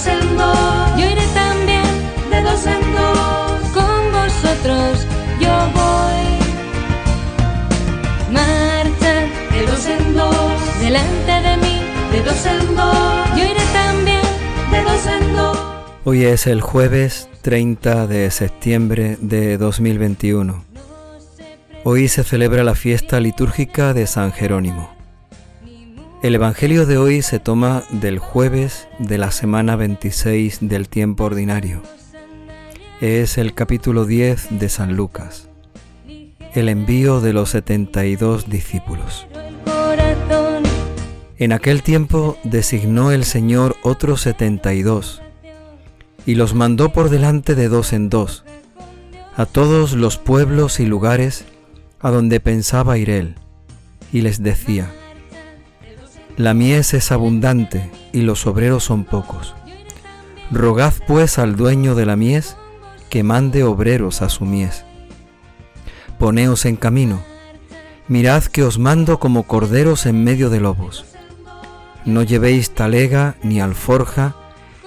dos en dos. Yo iré también de dos en dos. Con vosotros yo voy. Marcha de dos en dos. Delante de mí de dos en dos. Yo iré también de dos en dos. Hoy es el jueves 30 de septiembre de 2021. Hoy se celebra la fiesta litúrgica de San Jerónimo. El Evangelio de hoy se toma del jueves de la semana 26 del tiempo ordinario. Es el capítulo 10 de San Lucas. El envío de los 72 discípulos. En aquel tiempo designó el Señor otros 72 y los mandó por delante de dos en dos a todos los pueblos y lugares a donde pensaba ir él, y les decía, La mies es abundante y los obreros son pocos. Rogad pues al dueño de la mies que mande obreros a su mies. Poneos en camino, mirad que os mando como corderos en medio de lobos. No llevéis talega, ni alforja,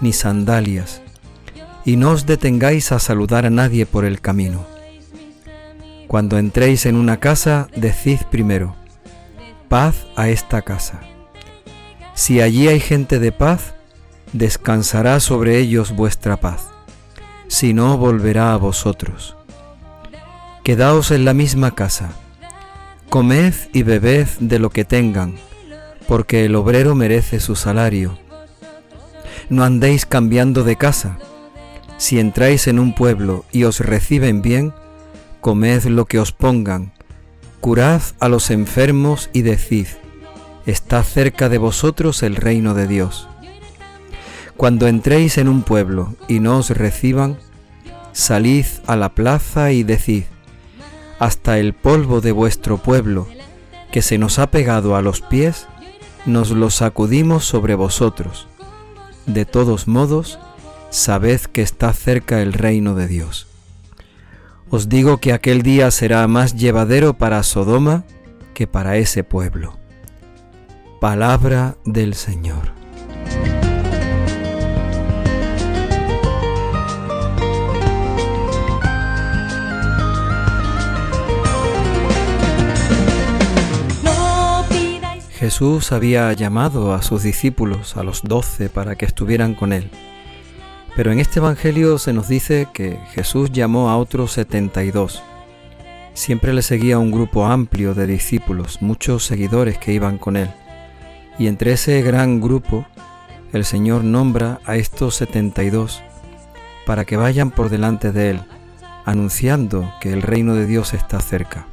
ni sandalias, y no os detengáis a saludar a nadie por el camino cuando entréis en una casa, decid primero, paz a esta casa. Si allí hay gente de paz, descansará sobre ellos vuestra paz, si no volverá a vosotros. Quedaos en la misma casa, comed y bebed de lo que tengan, porque el obrero merece su salario. No andéis cambiando de casa. Si entráis en un pueblo y os reciben bien, comed lo que os pongan, curad a los enfermos y decid, está cerca de vosotros el reino de Dios. Cuando entréis en un pueblo y no os reciban, salid a la plaza y decid, hasta el polvo de vuestro pueblo, que se nos ha pegado a los pies, nos lo sacudimos sobre vosotros. De todos modos, sabed que está cerca el reino de Dios. Os digo que aquel día será más llevadero para Sodoma que para ese pueblo. Palabra del Señor. Jesús había llamado a sus discípulos, a los doce, para que estuvieran con él. Pero en este Evangelio se nos dice que Jesús llamó a otros 72. Siempre le seguía un grupo amplio de discípulos, muchos seguidores que iban con él. Y entre ese gran grupo, el Señor nombra a estos 72 para que vayan por delante de Él, anunciando que el reino de Dios está cerca.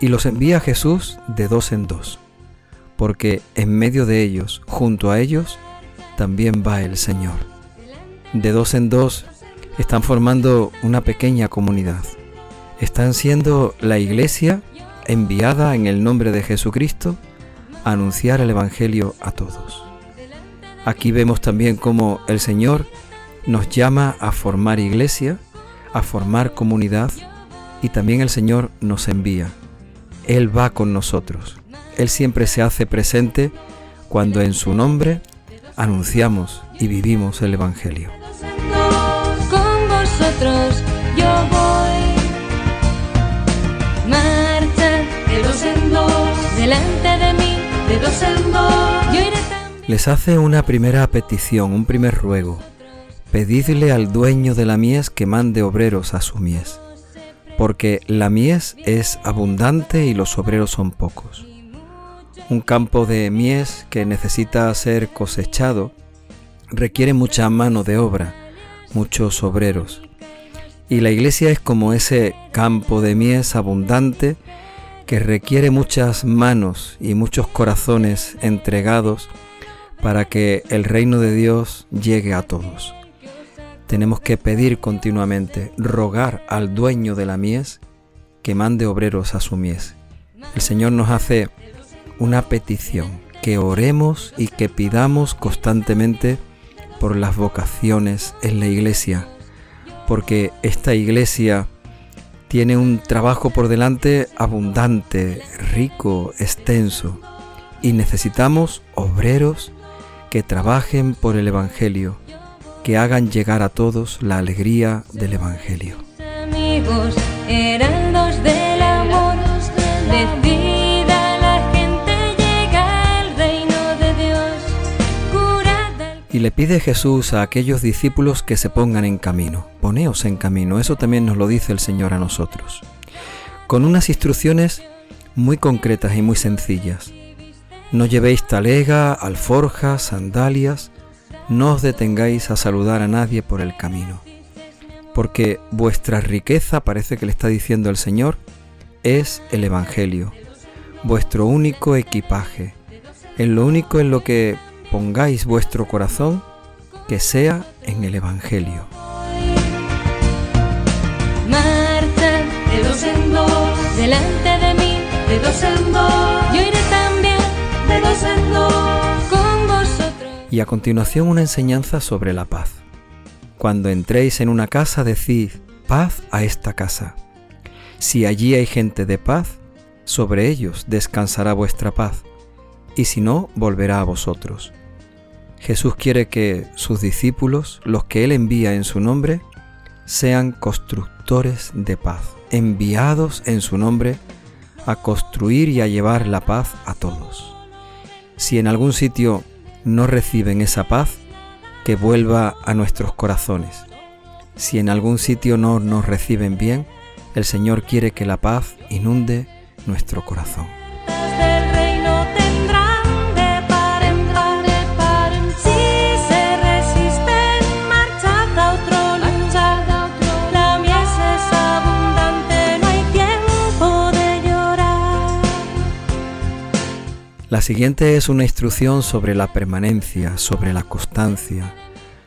Y los envía Jesús de dos en dos, porque en medio de ellos, junto a ellos, también va el Señor de dos en dos están formando una pequeña comunidad. Están siendo la iglesia enviada en el nombre de Jesucristo anunciar el Evangelio a todos. Aquí vemos también cómo el Señor nos llama a formar iglesia, a formar comunidad y también el Señor nos envía. Él va con nosotros. Él siempre se hace presente cuando en su nombre anunciamos y vivimos el Evangelio. Les hace una primera petición, un primer ruego. Pedidle al dueño de la mies que mande obreros a su mies, porque la mies es abundante y los obreros son pocos. Un campo de mies que necesita ser cosechado requiere mucha mano de obra, muchos obreros. Y la iglesia es como ese campo de mies abundante que requiere muchas manos y muchos corazones entregados para que el reino de Dios llegue a todos. Tenemos que pedir continuamente, rogar al dueño de la mies que mande obreros a su mies. El Señor nos hace una petición, que oremos y que pidamos constantemente por las vocaciones en la iglesia porque esta iglesia tiene un trabajo por delante abundante, rico, extenso, y necesitamos obreros que trabajen por el Evangelio, que hagan llegar a todos la alegría del Evangelio. Le pide Jesús a aquellos discípulos que se pongan en camino. Poneos en camino, eso también nos lo dice el Señor a nosotros. Con unas instrucciones muy concretas y muy sencillas. No llevéis talega, alforjas, sandalias, no os detengáis a saludar a nadie por el camino, porque vuestra riqueza, parece que le está diciendo el Señor, es el Evangelio, vuestro único equipaje, en lo único en lo que pongáis vuestro corazón, que sea en el Evangelio. Marchad de dos en dos, delante de mí, de dos en dos. Yo iré también de dos en dos con vosotros. Y a continuación una enseñanza sobre la paz. Cuando entréis en una casa, decid, paz a esta casa. Si allí hay gente de paz, sobre ellos descansará vuestra paz, y si no, volverá a vosotros. Jesús quiere que sus discípulos, los que Él envía en su nombre, sean constructores de paz, enviados en su nombre a construir y a llevar la paz a todos. Si en algún sitio no reciben esa paz, que vuelva a nuestros corazones. Si en algún sitio no nos reciben bien, el Señor quiere que la paz inunde nuestro corazón. La siguiente es una instrucción sobre la permanencia, sobre la constancia,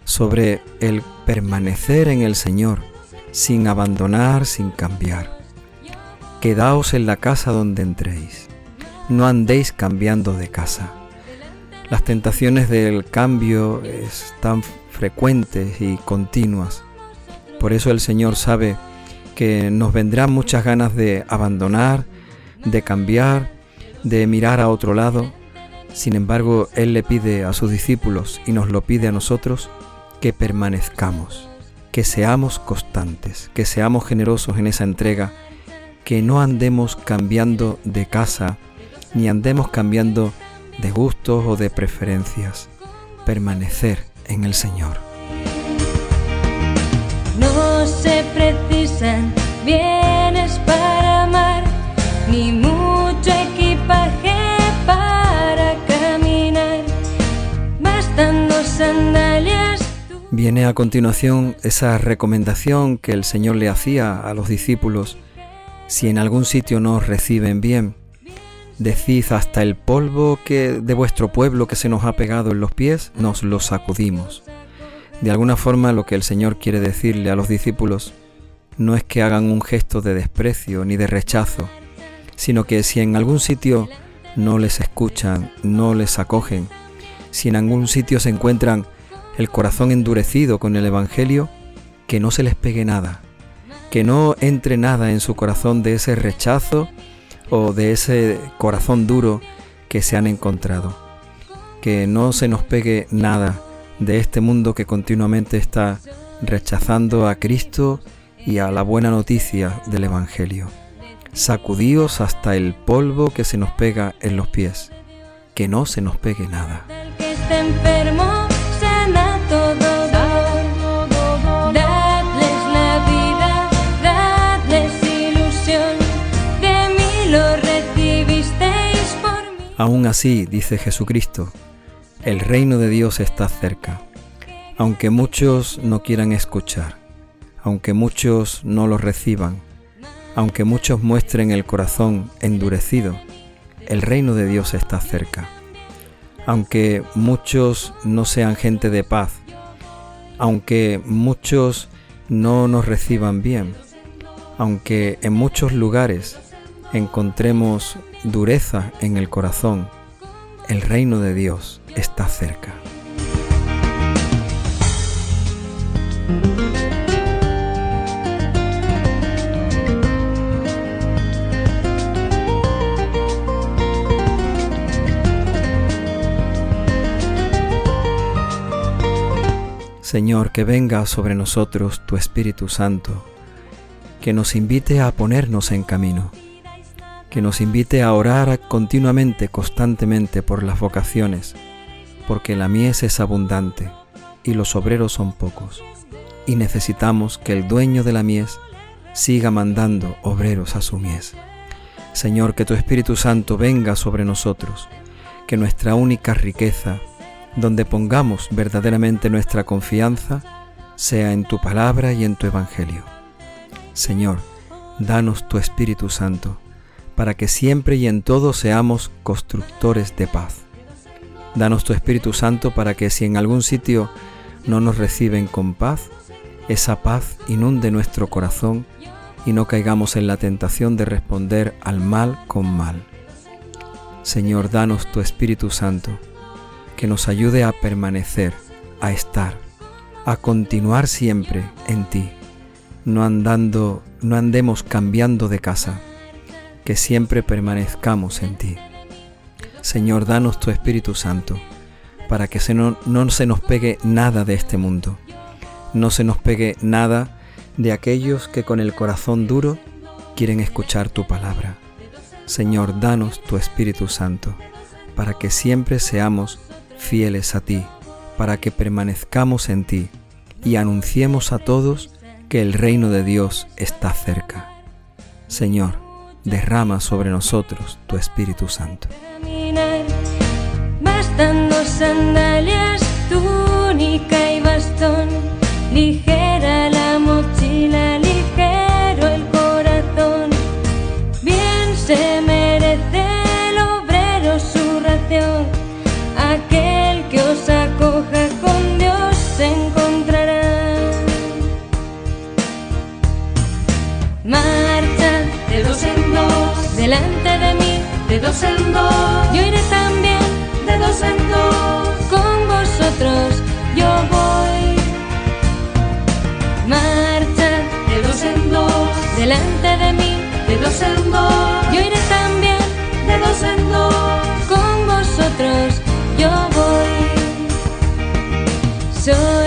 sobre el permanecer en el Señor, sin abandonar, sin cambiar. Quedaos en la casa donde entréis. No andéis cambiando de casa. Las tentaciones del cambio están frecuentes y continuas. Por eso el Señor sabe que nos vendrán muchas ganas de abandonar, de cambiar, de mirar a otro lado. Sin embargo, Él le pide a sus discípulos y nos lo pide a nosotros que permanezcamos, que seamos constantes, que seamos generosos en esa entrega, que no andemos cambiando de casa, ni andemos cambiando de gustos o de preferencias. Permanecer en el Señor. No se precisan bienes para amar, ni mucho Viene a continuación esa recomendación que el Señor le hacía a los discípulos. Si en algún sitio no os reciben bien, decid hasta el polvo que de vuestro pueblo que se nos ha pegado en los pies, nos lo sacudimos. De alguna forma lo que el Señor quiere decirle a los discípulos no es que hagan un gesto de desprecio ni de rechazo, sino que si en algún sitio no les escuchan, no les acogen, si en algún sitio se encuentran el corazón endurecido con el Evangelio, que no se les pegue nada, que no entre nada en su corazón de ese rechazo o de ese corazón duro que se han encontrado, que no se nos pegue nada de este mundo que continuamente está rechazando a Cristo y a la buena noticia del Evangelio. Sacudíos hasta el polvo que se nos pega en los pies, que no se nos pegue nada. Aún así, dice Jesucristo, el reino de Dios está cerca, aunque muchos no quieran escuchar, aunque muchos no lo reciban, aunque muchos muestren el corazón endurecido, el reino de Dios está cerca. Aunque muchos no sean gente de paz, aunque muchos no nos reciban bien, aunque en muchos lugares encontremos dureza en el corazón, el reino de Dios está cerca. Señor, que venga sobre nosotros tu Espíritu Santo, que nos invite a ponernos en camino, que nos invite a orar continuamente, constantemente por las vocaciones, porque la mies es abundante y los obreros son pocos, y necesitamos que el dueño de la mies siga mandando obreros a su mies. Señor, que tu Espíritu Santo venga sobre nosotros, que nuestra única riqueza, donde pongamos verdaderamente nuestra confianza, sea en tu palabra y en tu Evangelio. Señor, danos tu Espíritu Santo, para que siempre y en todo seamos constructores de paz. Danos tu Espíritu Santo para que si en algún sitio no nos reciben con paz, esa paz inunde nuestro corazón y no caigamos en la tentación de responder al mal con mal. Señor, danos tu Espíritu Santo, que nos ayude a permanecer, a estar, a continuar siempre en ti, no andando, no andemos cambiando de casa, que siempre permanezcamos en ti. Señor, danos tu Espíritu Santo, para que no, no se nos pegue nada de este mundo, no se nos pegue nada de aquellos que con el corazón duro quieren escuchar tu palabra. Señor, danos tu Espíritu Santo, para que siempre seamos fieles a ti, para que permanezcamos en ti y anunciemos a todos que el reino de Dios está cerca. Señor, derrama sobre nosotros tu Espíritu Santo. sandalias, dos en dos. Yo iré también de dos en dos. Con vosotros yo voy. Marcha de dos en dos. Delante de mí de dos en dos. Yo iré también de dos en dos. Con vosotros yo voy. Soy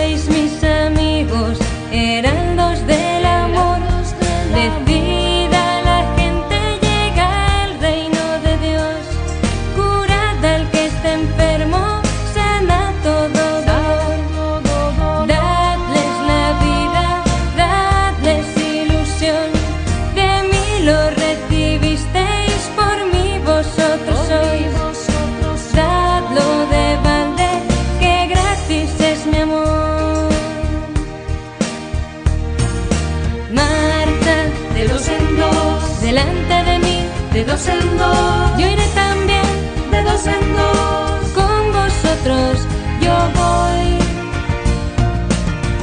delante de mí, de dos en dos. Yo iré también, de dos en dos. Con vosotros yo voy.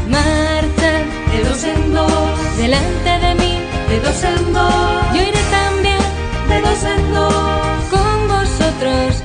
Marcha, de dos en dos. Delante de mí, de dos en dos. Yo iré también, de dos en dos. Con vosotros